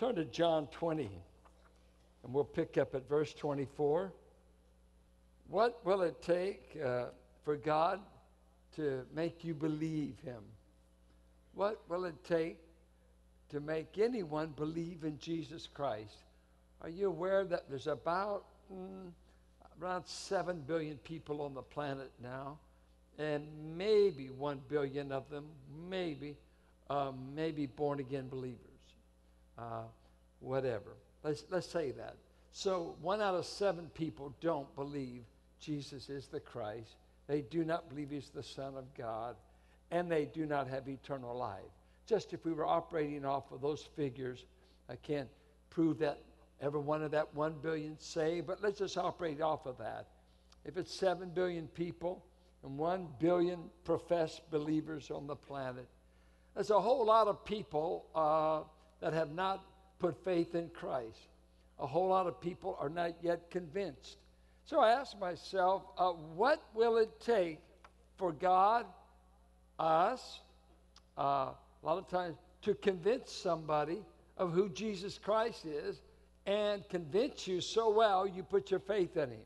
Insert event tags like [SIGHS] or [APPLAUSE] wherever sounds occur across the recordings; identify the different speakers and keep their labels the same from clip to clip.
Speaker 1: Turn to John 20, and we'll pick up at verse 24. What will it take uh, for God to make you believe Him? What will it take to make anyone believe in Jesus Christ? Are you aware that there's about mm, around 7 billion people on the planet now? And maybe 1 billion of them, maybe, uh, maybe born again believers. Uh, whatever. Let's, let's say that. So, one out of seven people don't believe Jesus is the Christ. They do not believe he's the Son of God, and they do not have eternal life. Just if we were operating off of those figures, I can't prove that every one of that 1 billion say, but let's just operate off of that. If it's 7 billion people and 1 billion professed believers on the planet, there's a whole lot of people uh, that have not put faith in Christ. A whole lot of people are not yet convinced. So I asked myself, uh, what will it take for God, us, uh, a lot of times, to convince somebody of who Jesus Christ is and convince you so well you put your faith in him?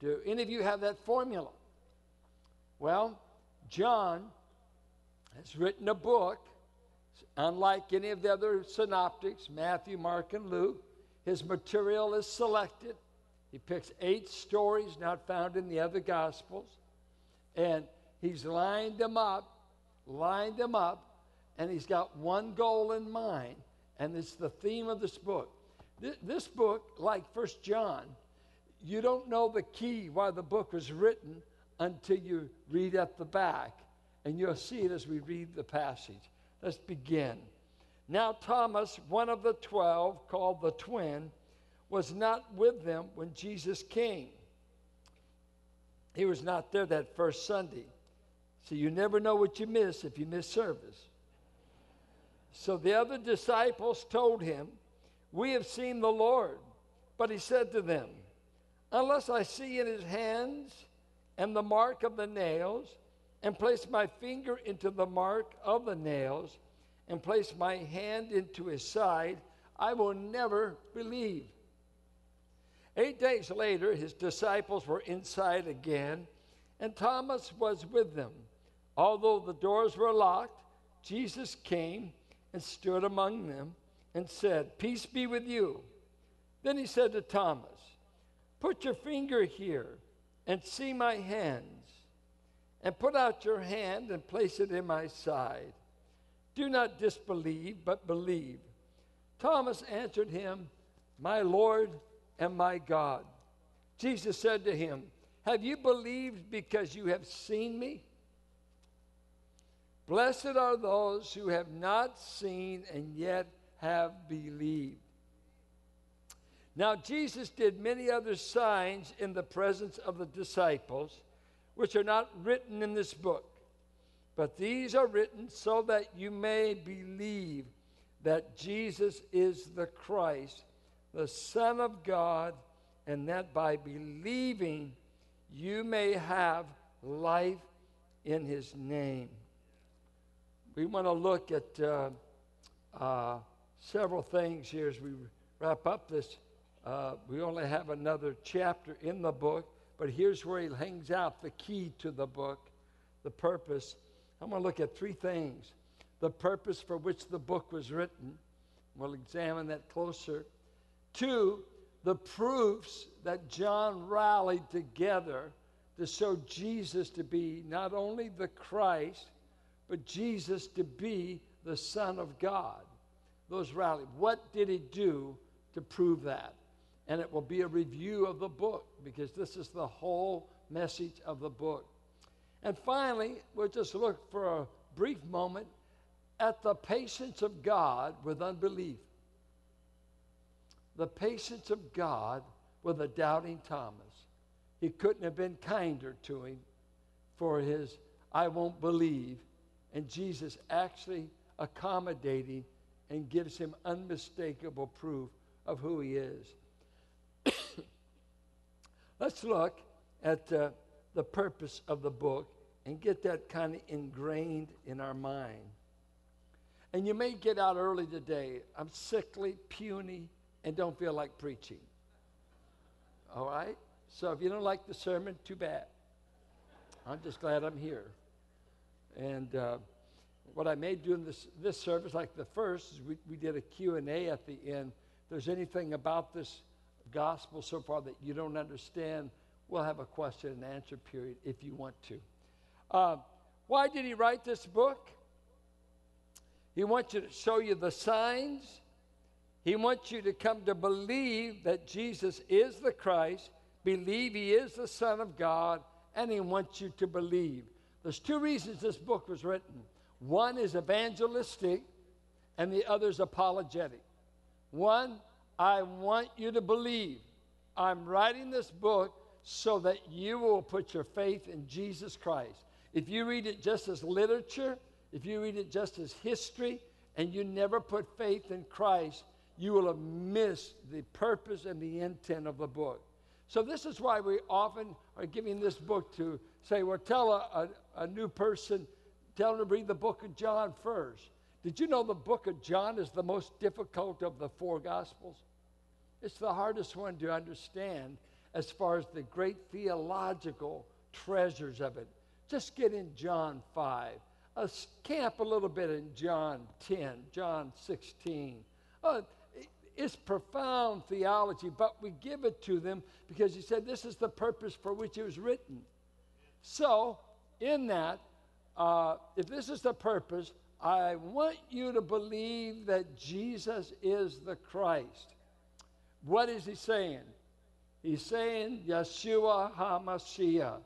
Speaker 1: Do any of you have that formula? Well, John has written a book, unlike any of the other synoptics, Matthew, Mark, and Luke. His material is selected he picks eight stories not found in the other Gospels, and he's lined them up, lined them up, and he's got one goal in mind, and it's the theme of this book. This book, like First John, you don't know the key why the book was written until you read at the back, and you'll see it as we read the passage. Let's begin. Now, Thomas, one of the twelve, called the twin, was not with them when Jesus came. He was not there that first Sunday. So you never know what you miss if you miss service. So the other disciples told him, We have seen the Lord. But he said to them, Unless I see in his hands and the mark of the nails, and place my finger into the mark of the nails, and place my hand into his side, I will never believe. Eight days later, his disciples were inside again, and Thomas was with them. Although the doors were locked, Jesus came and stood among them and said, Peace be with you. Then he said to Thomas, Put your finger here and see my hands, and put out your hand and place it in my side. Do not disbelieve, but believe. Thomas answered him, My Lord and my God. Jesus said to him, Have you believed because you have seen me? Blessed are those who have not seen and yet have believed. Now, Jesus did many other signs in the presence of the disciples, which are not written in this book. But these are written so that you may believe that Jesus is the Christ, the Son of God, and that by believing you may have life in his name. We want to look at uh, uh, several things here as we wrap up this. Uh, we only have another chapter in the book, but here's where he hangs out the key to the book, the purpose. I'm going to look at three things the purpose for which the book was written. We'll examine that closer. Two, the proofs that John rallied together to show Jesus to be not only the Christ, but Jesus to be the Son of God. Those rallied. What did he do to prove that? And it will be a review of the book because this is the whole message of the book. And finally, we'll just look for a brief moment at the patience of God with unbelief the patience of God with a doubting Thomas. He couldn't have been kinder to him for his I won't believe. And Jesus actually accommodating and gives him unmistakable proof of who he is. Let's look at uh, the purpose of the book and get that kind of ingrained in our mind. And you may get out early today. I'm sickly, puny, and don't feel like preaching. All right? So if you don't like the sermon, too bad. I'm just glad I'm here. And uh, what I made doing this, this service, like the first, is we, we did a Q&A at the end. If there's anything about this gospel so far that you don't understand, we'll have a question and answer period if you want to. Uh, why did he write this book? He wants you to show you the signs. He wants you to come to believe that Jesus is the Christ, believe he is the Son of God, and he wants you to believe. There's two reasons this book was written. One is evangelistic, and the other is apologetic. One, I want you to believe. I'm writing this book so that you will put your faith in Jesus Christ. If you read it just as literature, if you read it just as history, and you never put faith in Christ, you will have missed the purpose and the intent of the book. So, this is why we often are giving this book to say, well, tell a, a, a new person, tell them to read the book of John first. Did you know the book of John is the most difficult of the four Gospels? It's the hardest one to understand as far as the great theological treasures of it. Just get in John 5. Uh, camp a little bit in John 10, John 16. Uh, it's profound theology, but we give it to them because he said this is the purpose for which it was written. So, in that, uh, if this is the purpose, I want you to believe that Jesus is the Christ. What is he saying? He's saying Yeshua HaMashiach.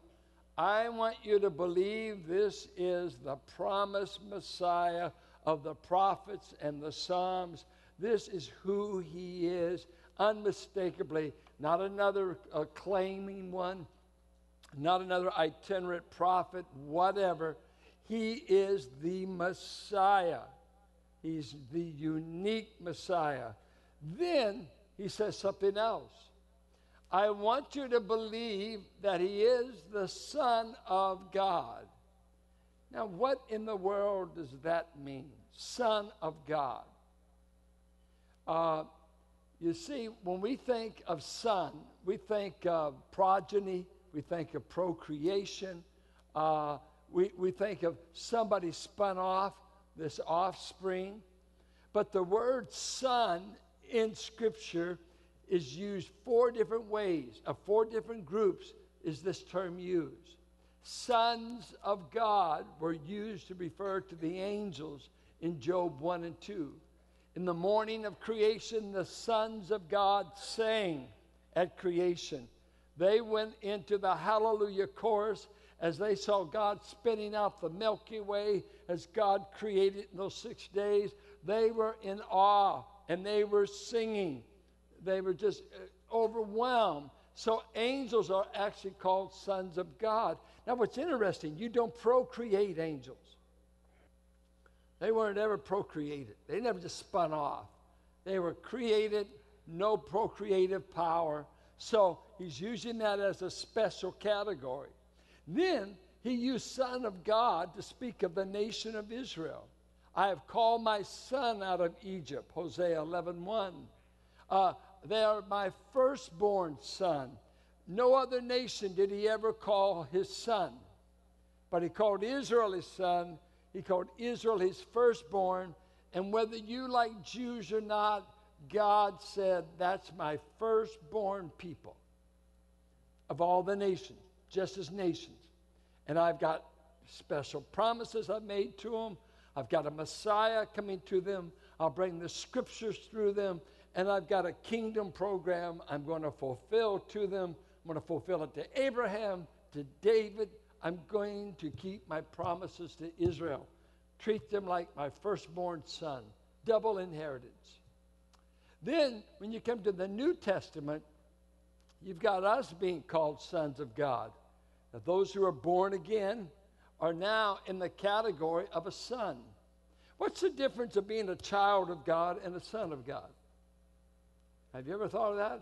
Speaker 1: I want you to believe this is the promised Messiah of the prophets and the Psalms. This is who he is, unmistakably. Not another uh, claiming one, not another itinerant prophet, whatever. He is the Messiah. He's the unique Messiah. Then he says something else. I want you to believe that he is the Son of God. Now, what in the world does that mean? Son of God. Uh, you see, when we think of son, we think of progeny, we think of procreation, uh, we, we think of somebody spun off, this offspring. But the word son in Scripture is used four different ways, of four different groups is this term used. Sons of God were used to refer to the angels in Job 1 and 2. In the morning of creation, the sons of God sang at creation. They went into the hallelujah chorus as they saw God spinning out the Milky Way as God created in those six days. They were in awe and they were singing. They were just uh, overwhelmed. So angels are actually called sons of God. Now, what's interesting, you don't procreate angels. They weren't ever procreated, they never just spun off. They were created, no procreative power. So he's using that as a special category. Then he used Son of God to speak of the nation of Israel. I have called my son out of Egypt, Hosea 11 1. Uh, they are my firstborn son. No other nation did he ever call his son, but he called Israel his son. He called Israel his firstborn. And whether you like Jews or not, God said, That's my firstborn people of all the nations, just as nations. And I've got special promises I've made to them. I've got a Messiah coming to them. I'll bring the scriptures through them and I've got a kingdom program I'm going to fulfill to them. I'm going to fulfill it to Abraham, to David. I'm going to keep my promises to Israel. Treat them like my firstborn son, double inheritance. Then, when you come to the New Testament, you've got us being called sons of God. Now, those who are born again are now in the category of a son. What's the difference of being a child of God and a son of God? Have you ever thought of that?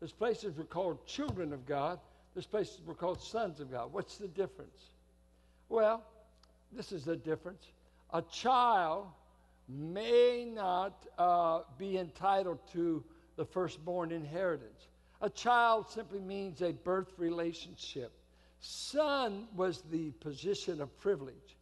Speaker 1: There's places we're called children of God. There's places we're called sons of God. What's the difference? Well, this is the difference. A child may not uh, be entitled to the firstborn inheritance. A child simply means a birth relationship. Son was the position of privilege.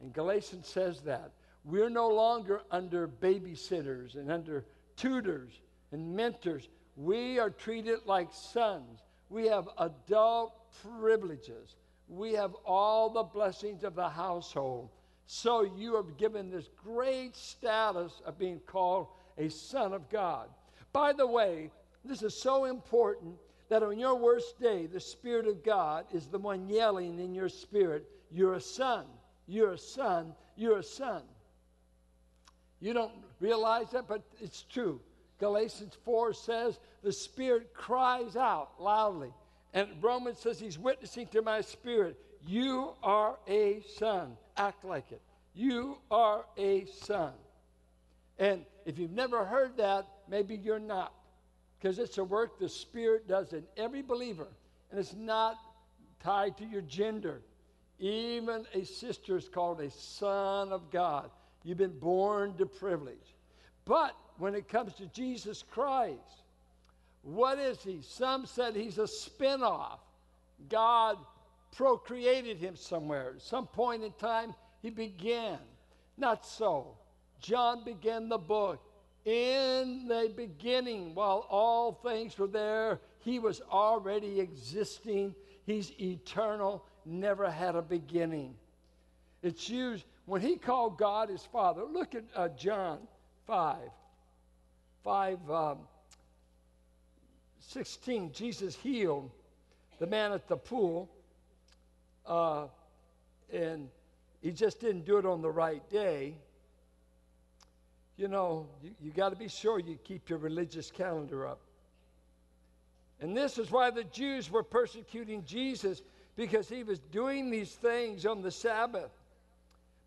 Speaker 1: And Galatians says that. We're no longer under babysitters and under tutors and mentors. We are treated like sons. We have adult privileges. We have all the blessings of the household. So you are given this great status of being called a son of God. By the way, this is so important that on your worst day, the Spirit of God is the one yelling in your spirit, You're a son, you're a son, you're a son. You don't realize that, but it's true. Galatians 4 says the Spirit cries out loudly. And Romans says he's witnessing to my spirit, You are a son. Act like it. You are a son. And if you've never heard that, maybe you're not. Because it's a work the Spirit does in every believer. And it's not tied to your gender. Even a sister is called a son of God. You've been born to privilege. But when it comes to Jesus Christ, what is he? Some said he's a spin-off. God procreated him somewhere. At some point in time, he began. Not so. John began the book. In the beginning, while all things were there, he was already existing. He's eternal, never had a beginning. It's used when he called God his father, look at uh, John 5, 5, um, 16. Jesus healed the man at the pool, uh, and he just didn't do it on the right day. You know, you, you got to be sure you keep your religious calendar up. And this is why the Jews were persecuting Jesus because he was doing these things on the Sabbath.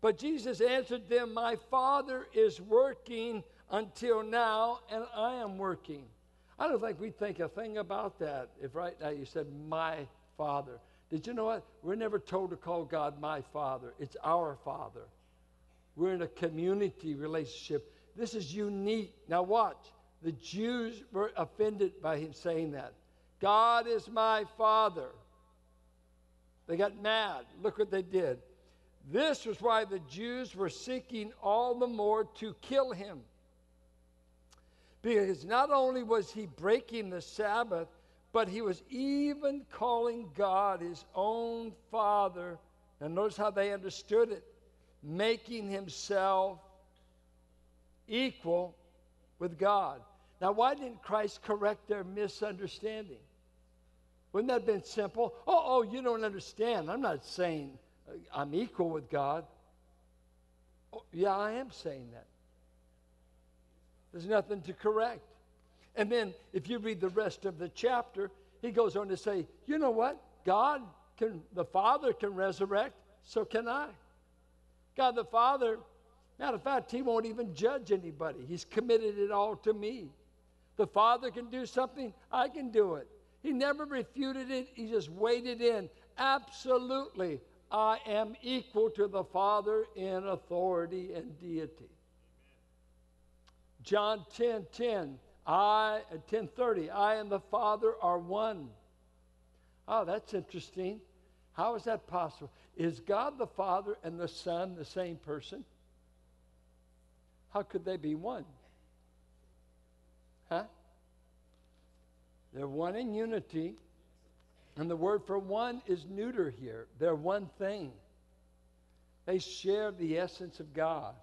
Speaker 1: But Jesus answered them, My Father is working until now, and I am working. I don't think we'd think a thing about that if right now you said, My Father. Did you know what? We're never told to call God my Father, it's our Father. We're in a community relationship. This is unique. Now, watch. The Jews were offended by him saying that. God is my Father. They got mad. Look what they did. This was why the Jews were seeking all the more to kill him. Because not only was he breaking the Sabbath, but he was even calling God his own Father. And notice how they understood it making himself equal with God. Now, why didn't Christ correct their misunderstanding? Wouldn't that have been simple? Oh, oh, you don't understand. I'm not saying uh, I'm equal with God. Oh, yeah, I am saying that. There's nothing to correct. And then if you read the rest of the chapter, he goes on to say, you know what? God can, the Father can resurrect, so can I. God the Father, matter of fact, he won't even judge anybody. He's committed it all to me. The Father can do something, I can do it. He never refuted it, he just waited in. Absolutely, I am equal to the Father in authority and deity. John 10 10, I, uh, 10 30, I and the Father are one. Oh, that's interesting. How is that possible? Is God the Father and the Son the same person? How could they be one? Huh? They're one in unity, and the word for one is neuter here. They're one thing. They share the essence of God.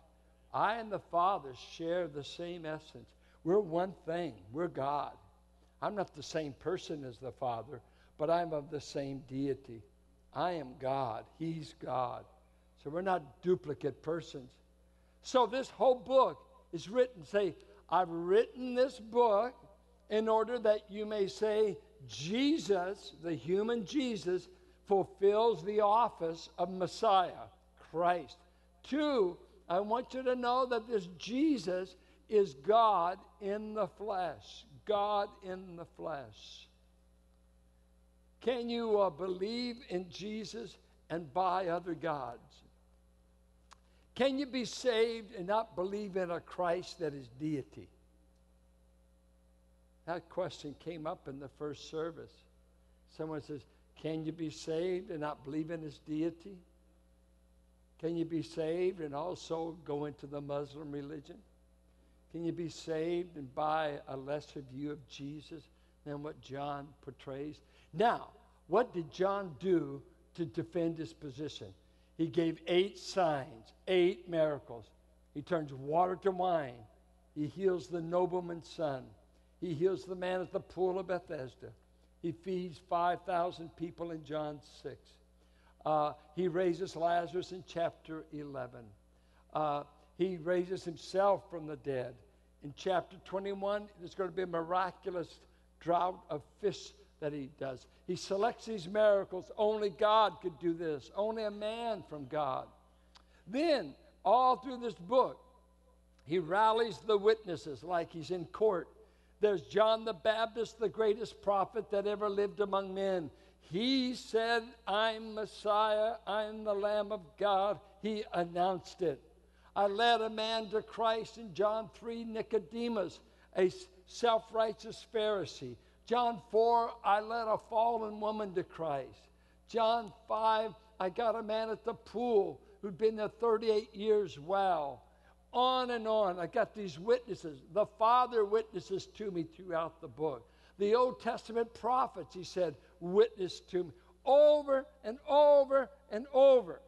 Speaker 1: I and the Father share the same essence. We're one thing. We're God. I'm not the same person as the Father, but I'm of the same deity. I am God. He's God. So we're not duplicate persons. So this whole book is written, say, I've written this book in order that you may say, Jesus, the human Jesus, fulfills the office of Messiah, Christ. Two, I want you to know that this Jesus is God in the flesh. God in the flesh. Can you uh, believe in Jesus and buy other gods? Can you be saved and not believe in a Christ that is deity? That question came up in the first service. Someone says, Can you be saved and not believe in his deity? Can you be saved and also go into the Muslim religion? Can you be saved and buy a lesser view of Jesus than what John portrays? Now, what did John do to defend his position? He gave eight signs, eight miracles. He turns water to wine. He heals the nobleman's son. He heals the man at the pool of Bethesda. He feeds 5,000 people in John 6. Uh, he raises Lazarus in chapter 11. Uh, he raises himself from the dead. In chapter 21, there's going to be a miraculous drought of fish that he does. He selects these miracles. Only God could do this, only a man from God. Then, all through this book, he rallies the witnesses like he's in court. There's John the Baptist, the greatest prophet that ever lived among men. He said, I'm Messiah, I'm the Lamb of God. He announced it. I led a man to Christ in John 3, Nicodemus, a self righteous Pharisee. John 4, I led a fallen woman to Christ. John 5, I got a man at the pool who'd been there 38 years well. On and on. I got these witnesses. The Father witnesses to me throughout the book. The Old Testament prophets, he said, witness to me over and over and over.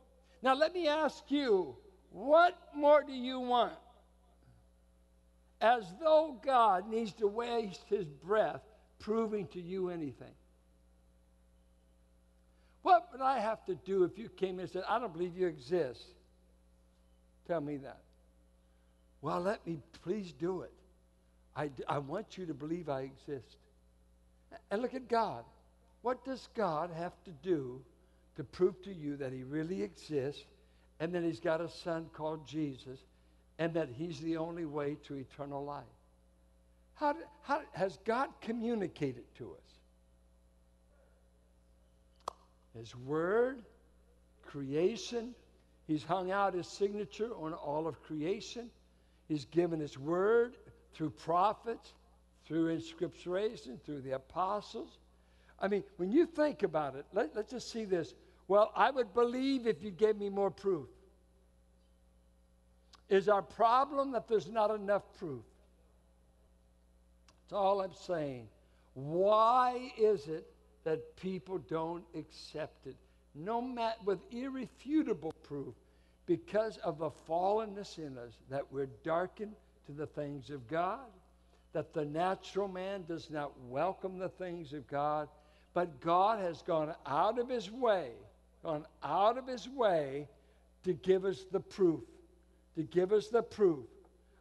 Speaker 1: Now, let me ask you, what more do you want? As though God needs to waste his breath proving to you anything. What would I have to do if you came and said, I don't believe you exist? Tell me that. Well, let me please do it. I, I want you to believe I exist. And look at God. What does God have to do to prove to you that He really exists and that He's got a Son called Jesus and that He's the only way to eternal life? How, how has God communicated to us? His Word, creation. He's hung out His signature on all of creation. He's given His Word through prophets, through inscripturation, through the apostles. I mean, when you think about it, let, let's just see this. Well, I would believe if you gave me more proof. Is our problem that there's not enough proof? That's all I'm saying. Why is it that people don't accept it? No matter with irrefutable proof, because of the fallenness in us, that we're darkened to the things of God, that the natural man does not welcome the things of God, but God has gone out of his way, gone out of his way to give us the proof, to give us the proof.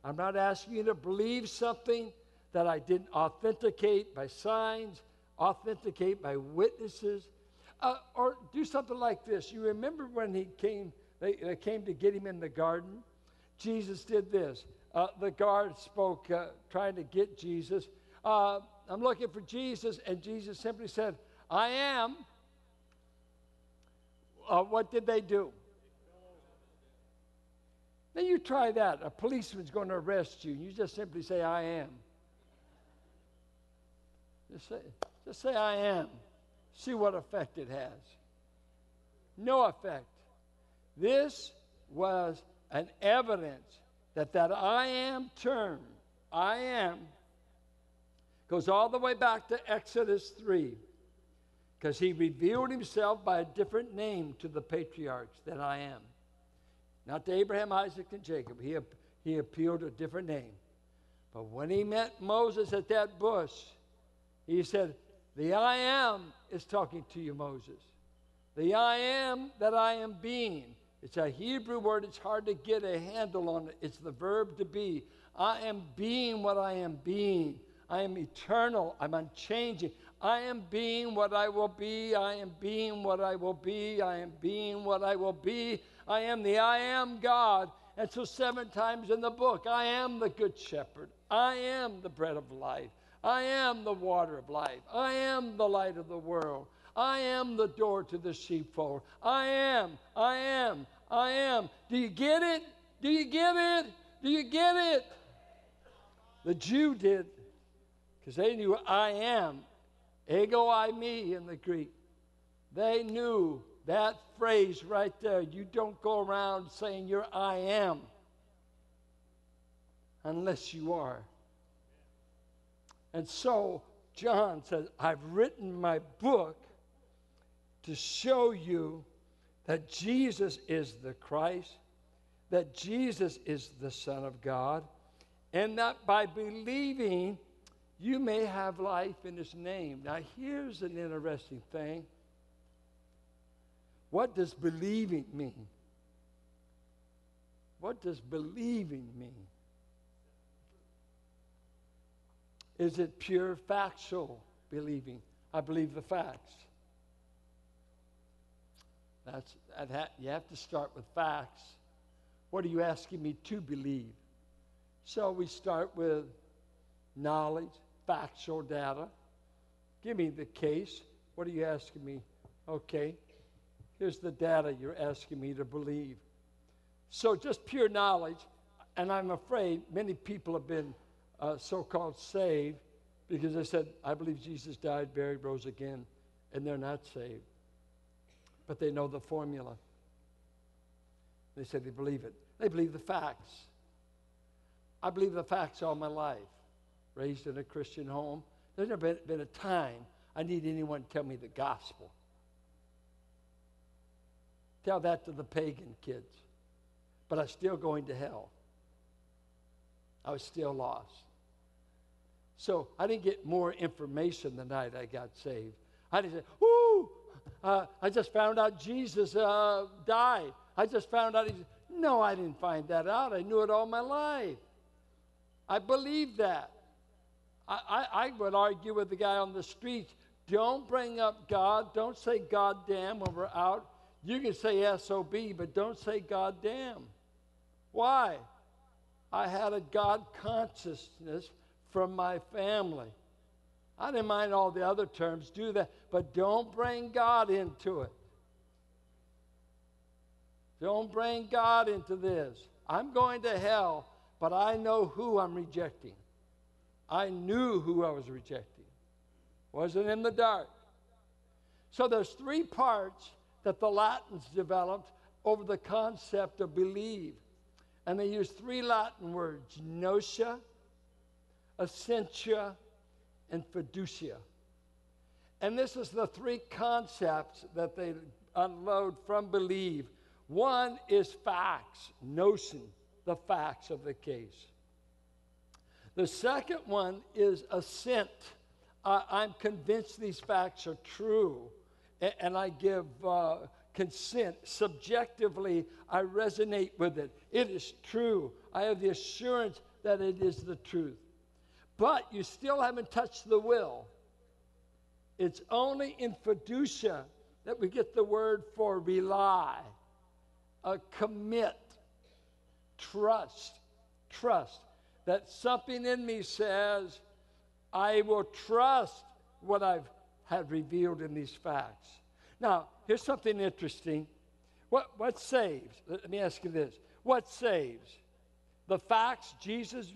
Speaker 1: I'm not asking you to believe something that I didn't authenticate by signs, authenticate by witnesses, uh, or do something like this. You remember when he came, they, they came to get him in the garden? Jesus did this. Uh, the guard spoke, uh, trying to get Jesus. Uh, I'm looking for Jesus. And Jesus simply said, I am. Uh, what did they do? Then you try that. A policeman's going to arrest you. You just simply say, I am. Just say, just say, I am. See what effect it has. No effect. This was an evidence that that I am term, I am, goes all the way back to Exodus 3, because he revealed himself by a different name to the patriarchs that I am. Not to Abraham, Isaac, and Jacob. He, he appealed a different name. But when he met Moses at that bush, he said, The I am is talking to you, Moses. The I am that I am being. It's a Hebrew word, it's hard to get a handle on it. It's the verb to be. I am being what I am being. I am eternal. I'm unchanging. I am being what I will be. I am being what I will be. I am being what I will be. I am the I am God. And so, seven times in the book, I am the good shepherd. I am the bread of life. I am the water of life. I am the light of the world. I am the door to the sheepfold. I am, I am, I am. Do you get it? Do you get it? Do you get it? The Jew did, because they knew I am, ego eimi in the Greek. They knew that phrase right there. You don't go around saying you're I am unless you are. And so John says, I've written my book to show you that Jesus is the Christ, that Jesus is the Son of God, and that by believing, you may have life in his name. Now, here's an interesting thing. What does believing mean? What does believing mean? Is it pure factual believing? I believe the facts. That's, that, you have to start with facts. What are you asking me to believe? So we start with knowledge, factual data. Give me the case. What are you asking me? Okay, here's the data you're asking me to believe. So just pure knowledge, and I'm afraid many people have been uh, so called saved because they said, I believe Jesus died, buried, rose again, and they're not saved. But they know the formula. They said they believe it. They believe the facts. I believe the facts all my life. Raised in a Christian home. There's never been, been a time I need anyone to tell me the gospel. Tell that to the pagan kids. But I'm still going to hell. I was still lost. So I didn't get more information the night I got saved. I didn't say, "Ooh, uh, I just found out Jesus uh, died. I just found out." He... No, I didn't find that out. I knew it all my life. I believe that. I, I, I would argue with the guy on the street. Don't bring up God. Don't say God damn when we're out. You can say SOB, but don't say God damn. Why? I had a God consciousness from my family. I didn't mind all the other terms, do that, but don't bring God into it. Don't bring God into this. I'm going to hell, but I know who I'm rejecting. I knew who I was rejecting. Wasn't in the dark. So there's three parts that the Latins developed over the concept of believe. And they use three Latin words, notitia, essentia, and fiducia. And this is the three concepts that they unload from believe. One is facts, notion, the facts of the case. The second one is assent. I'm convinced these facts are true, and, and I give uh, consent. Subjectively, I resonate with it. It is true. I have the assurance that it is the truth but you still haven't touched the will. It's only in fiducia that we get the word for rely, a commit, trust, trust. That something in me says, I will trust what I've had revealed in these facts. Now, here's something interesting. What, what saves? Let me ask you this. What saves? The facts Jesus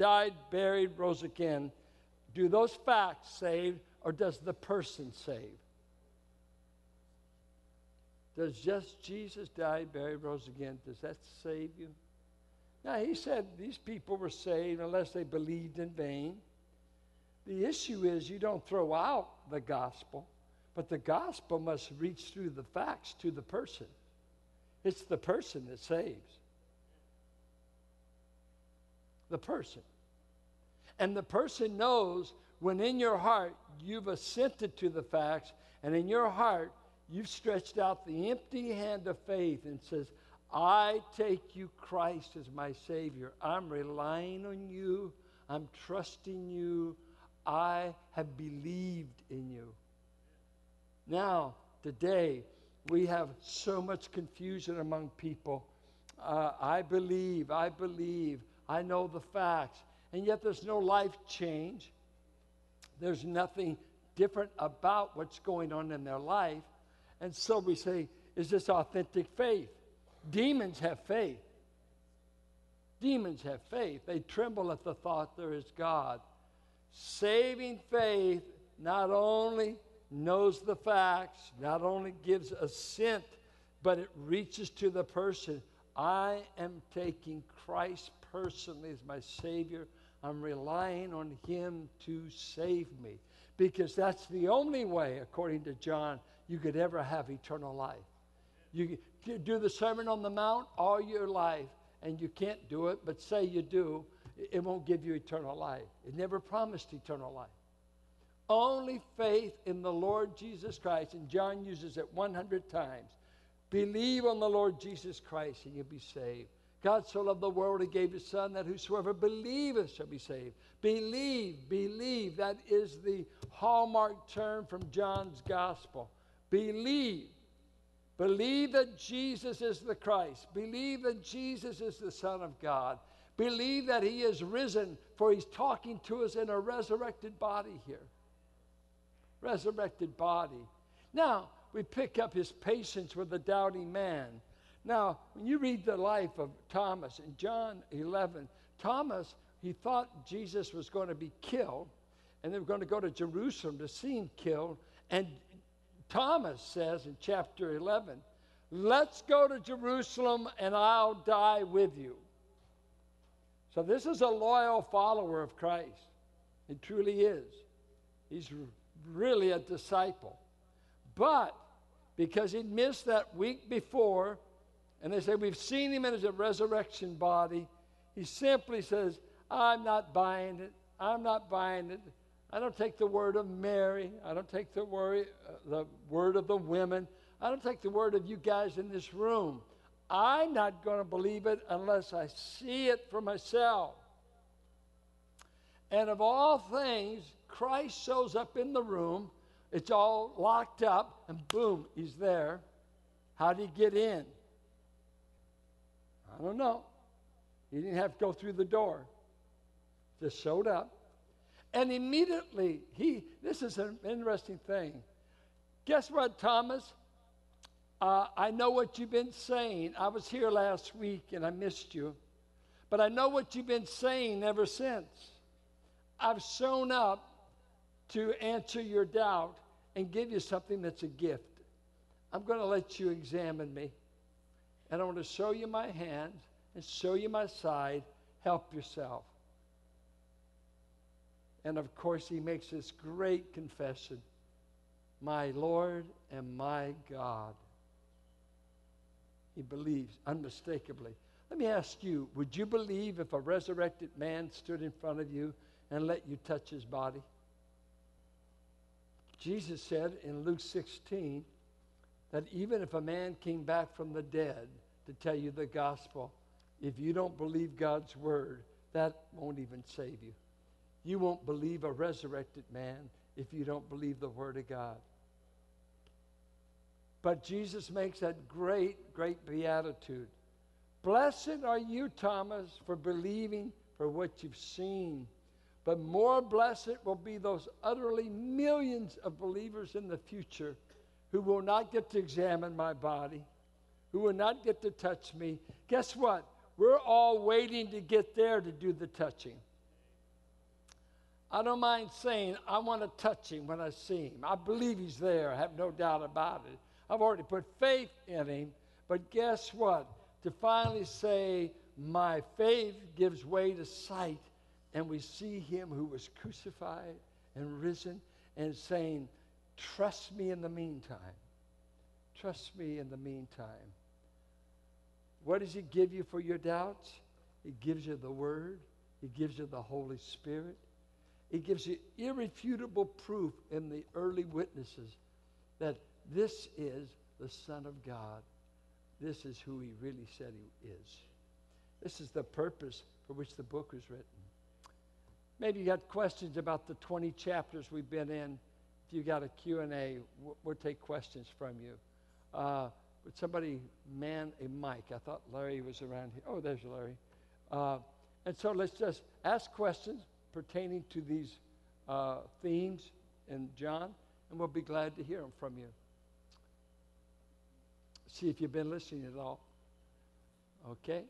Speaker 1: died, buried, rose again, do those facts save or does the person save? Does just Jesus die, buried, rose again, does that save you? Now, he said these people were saved unless they believed in vain. The issue is you don't throw out the gospel, but the gospel must reach through the facts to the person. It's the person that saves. The person. And the person knows when in your heart you've assented to the facts, and in your heart you've stretched out the empty hand of faith and says, I take you, Christ, as my Savior. I'm relying on you. I'm trusting you. I have believed in you. Now, today, we have so much confusion among people. Uh, I believe, I believe, I know the facts and yet there's no life change. There's nothing different about what's going on in their life. And so we say, is this authentic faith? Demons have faith. Demons have faith. They tremble at the thought there is God. Saving faith not only knows the facts, not only gives assent, but it reaches to the person. I am taking Christ personally as my Savior. I'm relying on Him to save me because that's the only way, according to John, you could ever have eternal life. You do the Sermon on the Mount all your life, and you can't do it, but say you do, it won't give you eternal life. It never promised eternal life. Only faith in the Lord Jesus Christ, and John uses it 100 times. Believe on the Lord Jesus Christ, and you'll be saved. God so loved the world, he gave his Son, that whosoever believeth shall be saved. Believe, believe. That is the hallmark term from John's gospel. Believe. Believe that Jesus is the Christ. Believe that Jesus is the Son of God. Believe that he is risen, for he's talking to us in a resurrected body here. Resurrected body. Now, we pick up his patience with the doubting man. Now, when you read the life of Thomas in John 11, Thomas, he thought Jesus was going to be killed, and they were going to go to Jerusalem to see him killed. And Thomas says in chapter 11, Let's go to Jerusalem and I'll die with you. So, this is a loyal follower of Christ. He truly is. He's really a disciple. But because he'd missed that week before, and they say, We've seen him in his resurrection body, he simply says, I'm not buying it. I'm not buying it. I don't take the word of Mary. I don't take the word, uh, the word of the women. I don't take the word of you guys in this room. I'm not going to believe it unless I see it for myself. And of all things, Christ shows up in the room. It's all locked up, and boom, he's there. How did he get in? I don't know. He didn't have to go through the door. Just showed up. And immediately, he, this is an interesting thing. Guess what, Thomas? Uh, I know what you've been saying. I was here last week and I missed you. But I know what you've been saying ever since. I've shown up to answer your doubt and give you something that's a gift. I'm going to let you examine me. And I want to show you my hands and show you my side. Help yourself. And of course, he makes this great confession My Lord and my God. He believes unmistakably. Let me ask you would you believe if a resurrected man stood in front of you and let you touch his body? Jesus said in Luke 16 that even if a man came back from the dead to tell you the gospel, if you don't believe God's word, that won't even save you. You won't believe a resurrected man if you don't believe the Word of God. But Jesus makes that great, great beatitude. Blessed are you, Thomas, for believing for what you've seen. But more blessed will be those utterly millions of believers in the future who will not get to examine my body, who will not get to touch me. Guess what? We're all waiting to get there to do the touching. I don't mind saying I want to touch him when I see him. I believe he's there. I have no doubt about it. I've already put faith in him. But guess what? To finally say, my faith gives way to sight, and we see him who was crucified and risen, and saying, Trust me in the meantime. Trust me in the meantime. What does he give you for your doubts? He gives you the Word, He gives you the Holy Spirit. he gives you irrefutable proof in the early witnesses that this is the Son of God. This is who he really said he is. This is the purpose for which the book was written. Maybe you got questions about the 20 chapters we've been in. If you got a Q&A, we'll take questions from you. Uh, would somebody man a mic? I thought Larry was around here. Oh, there's Larry. Uh, and so let's just ask questions pertaining to these uh, themes in John, and we'll be glad to hear them from you. See if you've been listening at all. Okay?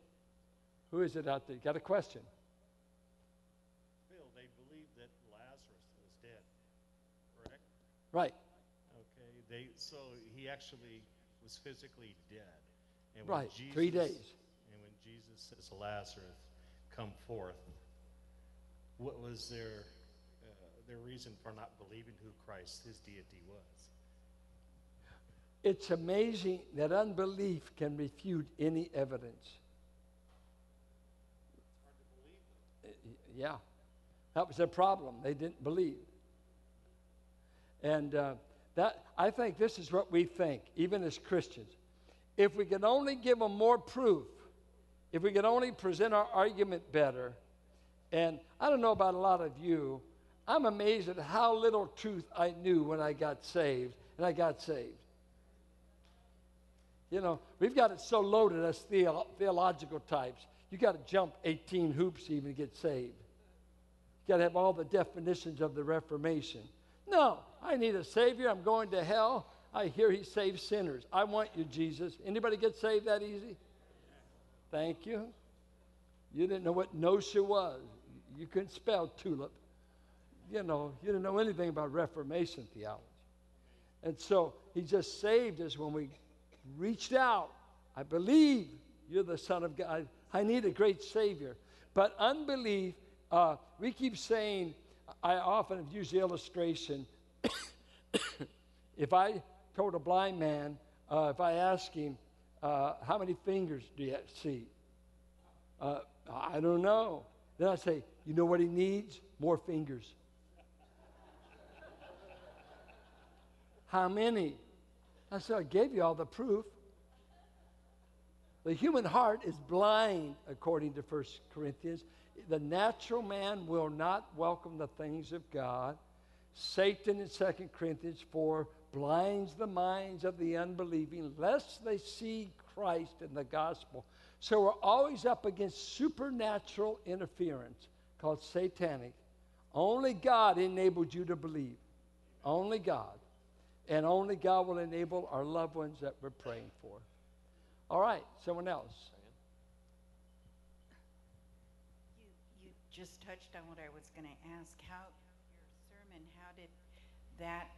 Speaker 1: Who is it out there? Got a question?
Speaker 2: Bill, they believe that Lazarus was dead, correct?
Speaker 1: Right.
Speaker 2: Okay, they, so he actually was physically dead. And
Speaker 1: Right, three days.
Speaker 2: And when Jesus says, Lazarus, come forth, what was their, uh, their reason for not believing who Christ, his deity, was?
Speaker 1: It's amazing that unbelief can refute any evidence. Yeah, that was their problem. They didn't believe. And uh, that I think this is what we think, even as Christians. If we could only give them more proof, if we could only present our argument better, and I don't know about a lot of you, I'm amazed at how little truth I knew when I got saved, and I got saved. You know, we've got it so loaded as theo- theological types. You got to jump 18 hoops even to get saved. You got to have all the definitions of the Reformation. No, I need a Savior. I'm going to hell. I hear He saves sinners. I want you, Jesus. Anybody get saved that easy? Thank you. You didn't know what Gnosia was. You couldn't spell tulip. You know, you didn't know anything about Reformation theology. And so He just saved us when we reached out. I believe you're the Son of God. I need a great Savior. But unbelief, uh, we keep saying, I often have used the illustration. [COUGHS] if I told a blind man, uh, if I asked him, uh, how many fingers do you see? Uh, I don't know. Then I say, you know what he needs? More fingers. [LAUGHS] how many? I said, I gave you all the proof. The human heart is blind, according to 1 Corinthians. The natural man will not welcome the things of God. Satan in 2 Corinthians 4 blinds the minds of the unbelieving, lest they see Christ in the gospel. So we're always up against supernatural interference called satanic. Only God enabled you to believe. Only God. And only God will enable our loved ones that we're praying for. All right, someone else.
Speaker 3: You, you just touched on what I was going to ask. How, your sermon, how did that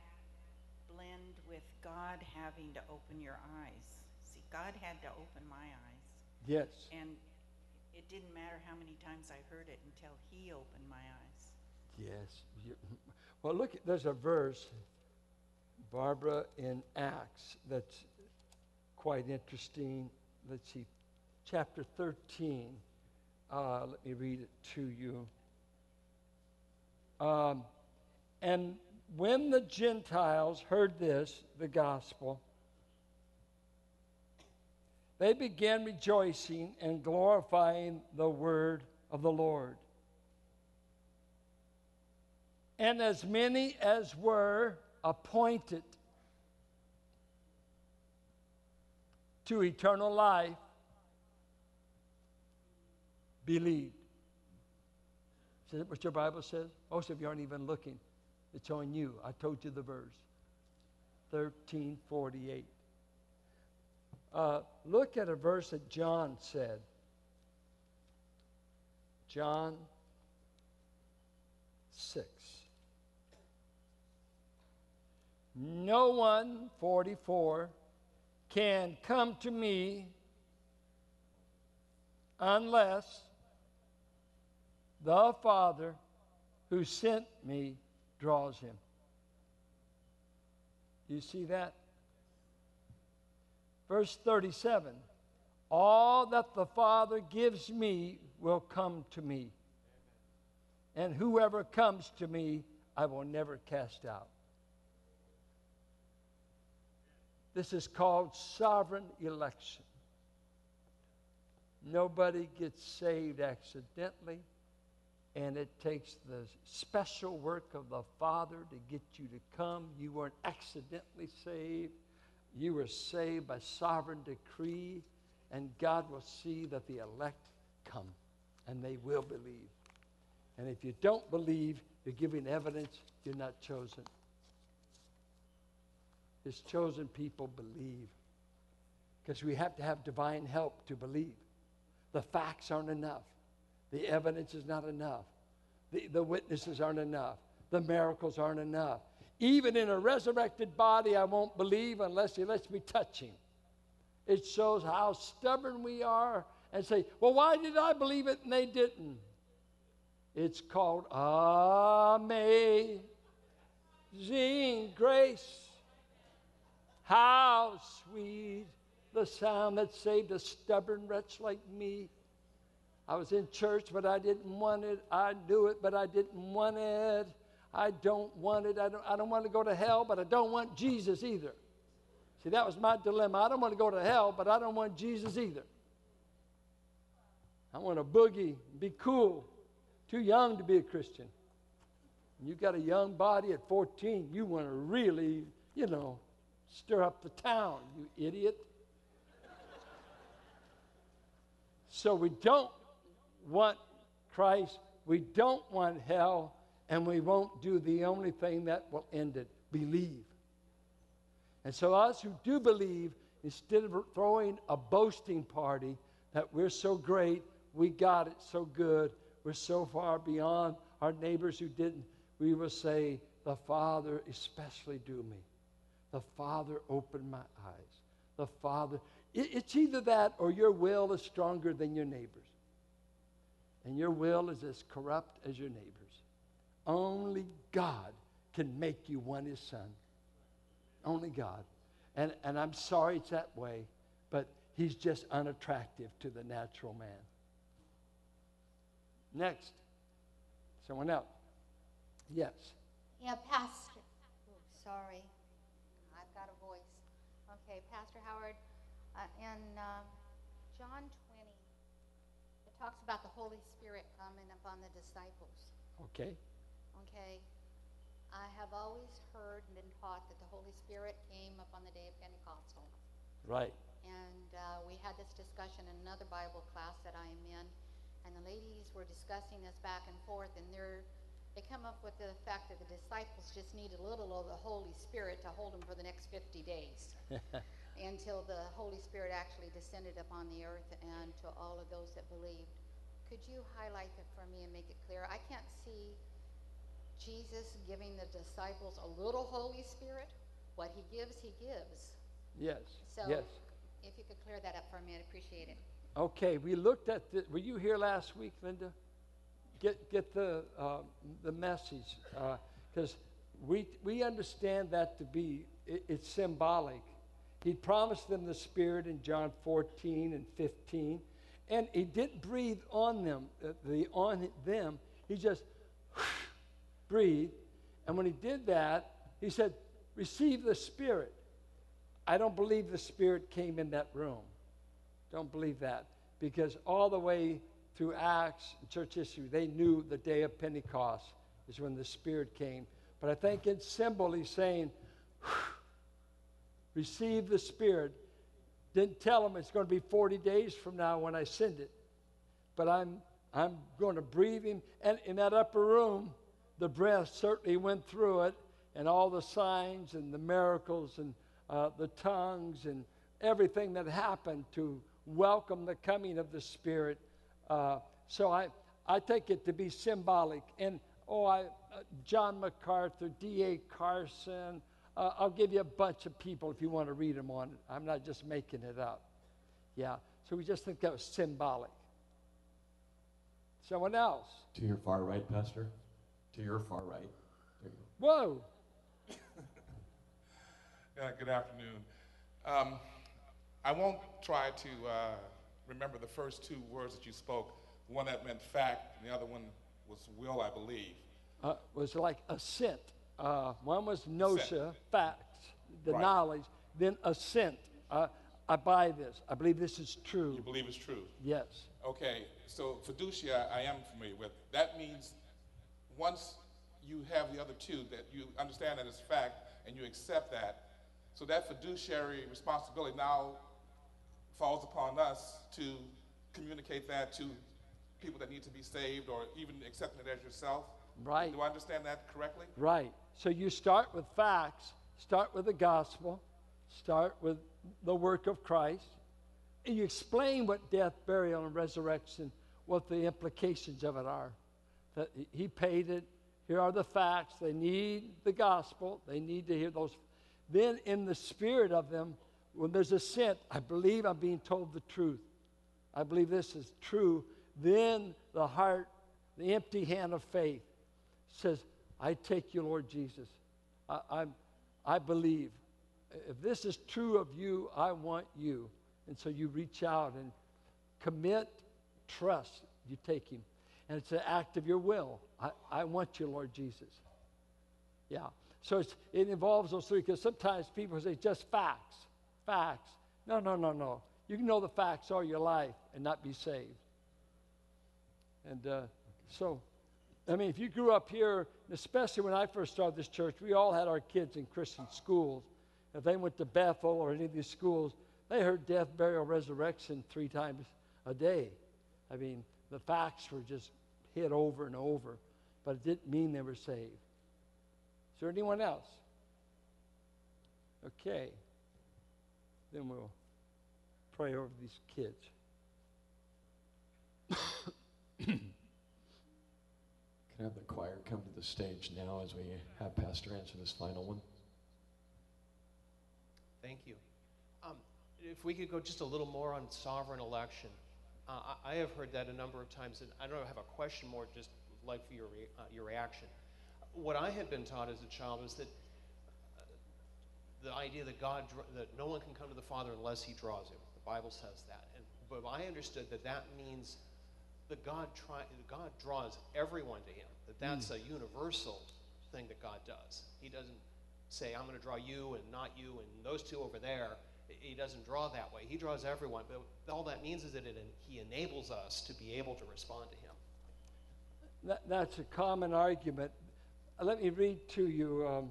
Speaker 3: blend with God having to open your eyes? See, God had to open my eyes.
Speaker 1: Yes.
Speaker 3: And it didn't matter how many times I heard it until He opened my eyes.
Speaker 1: Yes. Well, look, there's a verse, Barbara, in Acts that's quite interesting. Let's see, chapter 13. Uh, let me read it to you. Um, and when the Gentiles heard this, the gospel, they began rejoicing and glorifying the word of the Lord. And as many as were appointed to eternal life believed. Is that what your Bible says? Most of you aren't even looking. It's on you. I told you the verse. 1348. Uh, look at a verse that John said. John 6. No one, 44, can come to me unless the Father who sent me draws him. You see that? Verse 37 All that the Father gives me will come to me, and whoever comes to me, I will never cast out. This is called sovereign election. Nobody gets saved accidentally, and it takes the special work of the Father to get you to come. You weren't accidentally saved, you were saved by sovereign decree, and God will see that the elect come, and they will believe. And if you don't believe, you're giving evidence you're not chosen. His chosen people believe. Because we have to have divine help to believe. The facts aren't enough. The evidence is not enough. The, the witnesses aren't enough. The miracles aren't enough. Even in a resurrected body, I won't believe unless he lets me touch him. It shows how stubborn we are and say, well, why did I believe it and they didn't? It's called amazing grace. How sweet the sound that saved a stubborn wretch like me. I was in church, but I didn't want it. I knew it, but I didn't want it. I don't want it. I don't, I don't want to go to hell, but I don't want Jesus either. See, that was my dilemma. I don't want to go to hell, but I don't want Jesus either. I want to boogie, be cool. Too young to be a Christian. You got a young body at 14, you want to really, you know, stir up the town, you idiot. so we don't want Christ, we don't want hell, and we won't do the only thing that will end it believe. And so, us who do believe, instead of throwing a boasting party that we're so great, we got it so good, we're so far beyond our neighbors who didn't, we will say, The Father especially do me. The Father opened my eyes. The Father, it's either that or your will is stronger than your neighbor's. And your will is as corrupt as your neighbor's. Only God can make you one his son. Only God. And, and I'm sorry it's that way, but he's just unattractive to the natural man. Next. Someone else. Yes.
Speaker 4: Yeah, Pastor. Oh, sorry. I've got a voice. Okay, Pastor Howard, uh, in um, John 20, it talks about the Holy Spirit coming upon the disciples.
Speaker 1: Okay.
Speaker 4: Okay. I have always heard and been taught that the Holy Spirit came upon the day of Pentecostal.
Speaker 1: Right.
Speaker 4: And uh, we had this discussion in another Bible class that I am in, and the ladies were discussing this back and forth, and they're, they come up with the fact that the disciples just need a little of the Holy Spirit to hold them for the next 50 days [LAUGHS] until the Holy Spirit actually descended upon the earth and to all of those that believed. Could you highlight that for me and make it clear? I can't see Jesus giving the disciples a little Holy Spirit. What he gives, he gives.
Speaker 1: Yes.
Speaker 4: So
Speaker 1: yes.
Speaker 4: if you could clear that up for me, I'd appreciate it.
Speaker 1: Okay, we looked at the, were you here last week, Linda? Get, get the, uh, the message, because uh, we, we understand that to be, it, it's symbolic. He promised them the Spirit in John 14 and 15, and he didn't breathe on them, uh, the on them. He just [SIGHS] breathed, and when he did that, he said, "Receive the Spirit." I don't believe the Spirit came in that room. Don't believe that. Because all the way through Acts and church history, they knew the day of Pentecost is when the Spirit came. But I think in symbol, he's saying, [SIGHS] receive the Spirit. Didn't tell them it's going to be 40 days from now when I send it. But I'm, I'm going to breathe him. And in that upper room, the breath certainly went through it, and all the signs and the miracles and uh, the tongues and everything that happened to welcome the coming of the Spirit. Uh, so I, I take it to be symbolic. And oh, I, uh, John MacArthur, D.A. Carson, uh, I'll give you a bunch of people if you want to read them on it. I'm not just making it up. Yeah. So we just think that was symbolic. Someone else.
Speaker 5: To your far right, Pastor. To your far right. You
Speaker 1: Whoa. [LAUGHS]
Speaker 6: Yeah, good afternoon. Um, I won't try to uh, remember the first two words that you spoke. One that meant fact, and the other one was will, I believe.
Speaker 1: Uh, was like assent. Uh, one was
Speaker 6: notitia,
Speaker 1: facts, the
Speaker 6: Right.
Speaker 1: knowledge. Then assent. Uh, I buy this. I believe this is true.
Speaker 6: You believe it's true.
Speaker 1: Yes.
Speaker 6: Okay, so fiducia, I am familiar with. That means once you have the other two, that you understand that it's fact and you accept that. So that fiduciary responsibility now falls upon us to communicate that to people that need to be saved or even accepting it as yourself.
Speaker 1: Right.
Speaker 6: Do I understand that correctly?
Speaker 1: Right. So you start with facts, start with the gospel, start with the work of Christ, and you explain what death, burial, and resurrection, what the implications of it are. That he- paid it. Here are the facts. They need the gospel. They need to hear those. Then, in the spirit of them, when there's assent, I believe I'm being told the truth. I believe this is true. Then the heart, the empty hand of faith, says, I take you, Lord Jesus. I, I'm, I believe. If this is true of you, I want you. And so you reach out and commit, trust, you take him. And it's an act of your will. I, I want you, Lord Jesus. Yeah. So it involves those three because sometimes people say just facts, facts. No, no, no, no. You can know the facts all your life and not be saved. And uh, so, I mean, if you grew up here, especially when I first started this church, we all had our kids in Christian schools. If they went to Bethel or any of these schools, they heard death, burial, resurrection three times a day. I mean, the facts were just hit over and over, but it didn't mean they were saved. Is there anyone else? Okay. Then we'll pray over these kids.
Speaker 5: Have the choir come to the stage now as we have Pastor answer this final one?
Speaker 7: Thank you. Um, if we could go just a little more on sovereign election. Uh, I, have heard that a number of times, and I don't have a question more, just like for your, re- uh, your reaction. What I had been taught as a child was that uh, the idea that God, that no one can come to the Father unless He draws him. The Bible says that. And, but I understood that that means that God, try, God draws everyone to Him, that that's a universal thing that God does. He doesn't say, I'm going to draw you and not you and those two over there. He doesn't draw that way. He draws everyone. But all that means is that it, He enables us to be able to respond to Him.
Speaker 1: That, that's a common argument. Let me read to you um,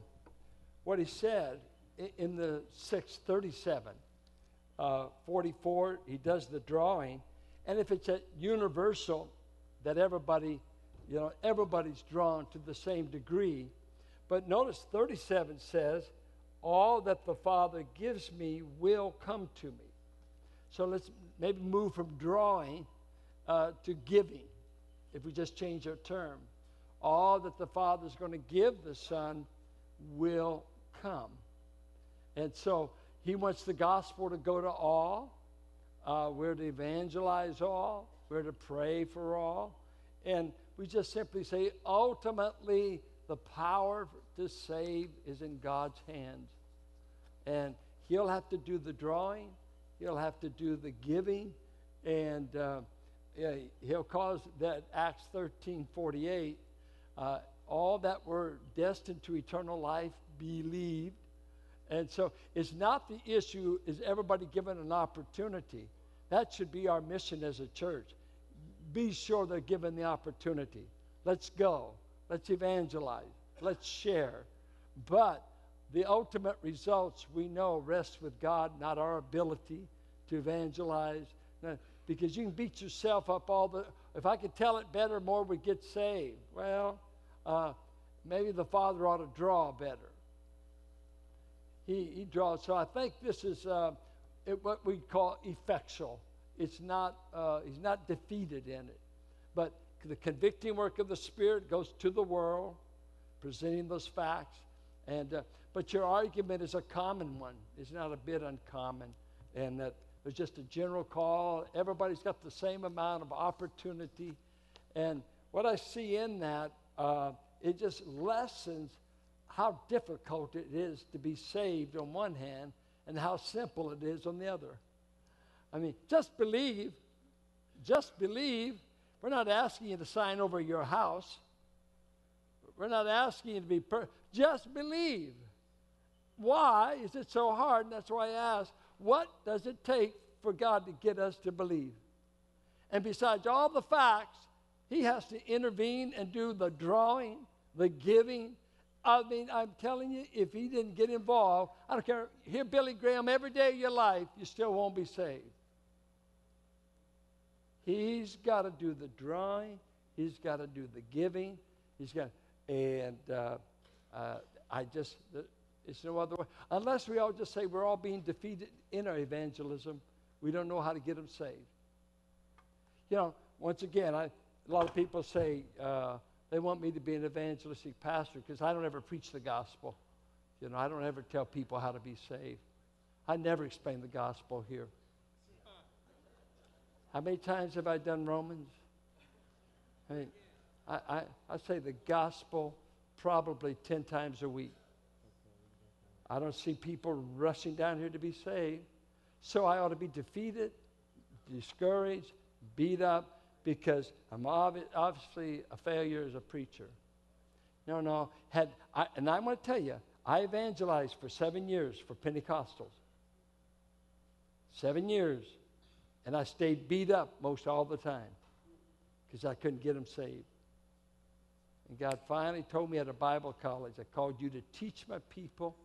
Speaker 1: what he said in the 637. Uh, 44, he does the drawing. And if it's a universal, that everybody, you know, everybody's drawn to the same degree. But notice 37 says, All that the Father gives me will come to me. So let's maybe move from drawing uh, to giving, if we just change our term. All that the Father is going to give the Son will come. And so he wants the gospel to go to all. Uh, we're to evangelize all. We're to pray for all. And we just simply say, ultimately, the power to save is in God's hands. And he'll have to do the drawing, he'll have to do the giving, and uh, he'll cause that Acts 13 48, uh, all that were destined to eternal life believed. And so it's not the issue, is everybody given an opportunity? That should be our mission as a church. Be sure they're given the opportunity. Let's go. Let's evangelize. Let's share. But the ultimate results we know rest with God, not our ability to evangelize. Because you can beat yourself up all the. If I could tell it better, more would get saved. Well, uh, maybe the Father ought to draw better. He, he draws. So I think this is uh, it, what we call effectual. It's not. Uh, he's not defeated in it, but the convicting work of the Spirit goes to the world, presenting those facts. And uh, but your argument is a common one. It's not a bit uncommon, and that there's just a general call. Everybody's got the same amount of opportunity, and what I see in that, uh, it just lessens how difficult it is to be saved on one hand, and how simple it is on the other. I mean, just believe. Just believe. We're not asking you to sign over your house. We're not asking you to be per- just believe. Why is it so hard? And that's why I ask, what does it take for God to get us to believe? And besides all the facts, He has to intervene and do the drawing, the giving. I mean, I'm telling you, if He didn't get involved, I don't care. Hear Billy Graham every day of your life, you still won't be saved. He's got to do the drawing. He's got to do the giving. He's got, and uh, uh, I just, it's no other way. Unless we all just say we're all being defeated in our evangelism, we don't know how to get them saved. You know, once again, I, a lot of people say uh, they want me to be an evangelistic pastor because I don't ever preach the gospel. You know, I don't ever tell people how to be saved. I never explain the gospel here. How many times have I done Romans? I mean, I, I, I say the gospel probably 10 times a week. I don't see people rushing down here to be saved. So I ought to be defeated, discouraged, beat up, because I'm obvi- obviously a failure as a preacher. No, no. Had I, and I'm going to tell you, I evangelized for seven years for Pentecostals. Seven years. And I stayed beat up most all the time because I couldn't get them saved. And God finally told me at a Bible college, I called you to teach my people,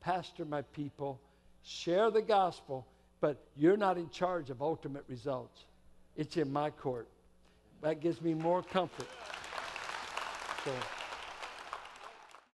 Speaker 1: pastor my people, share the gospel, but you're not in charge of ultimate results. It's in my court. That gives me more comfort. So.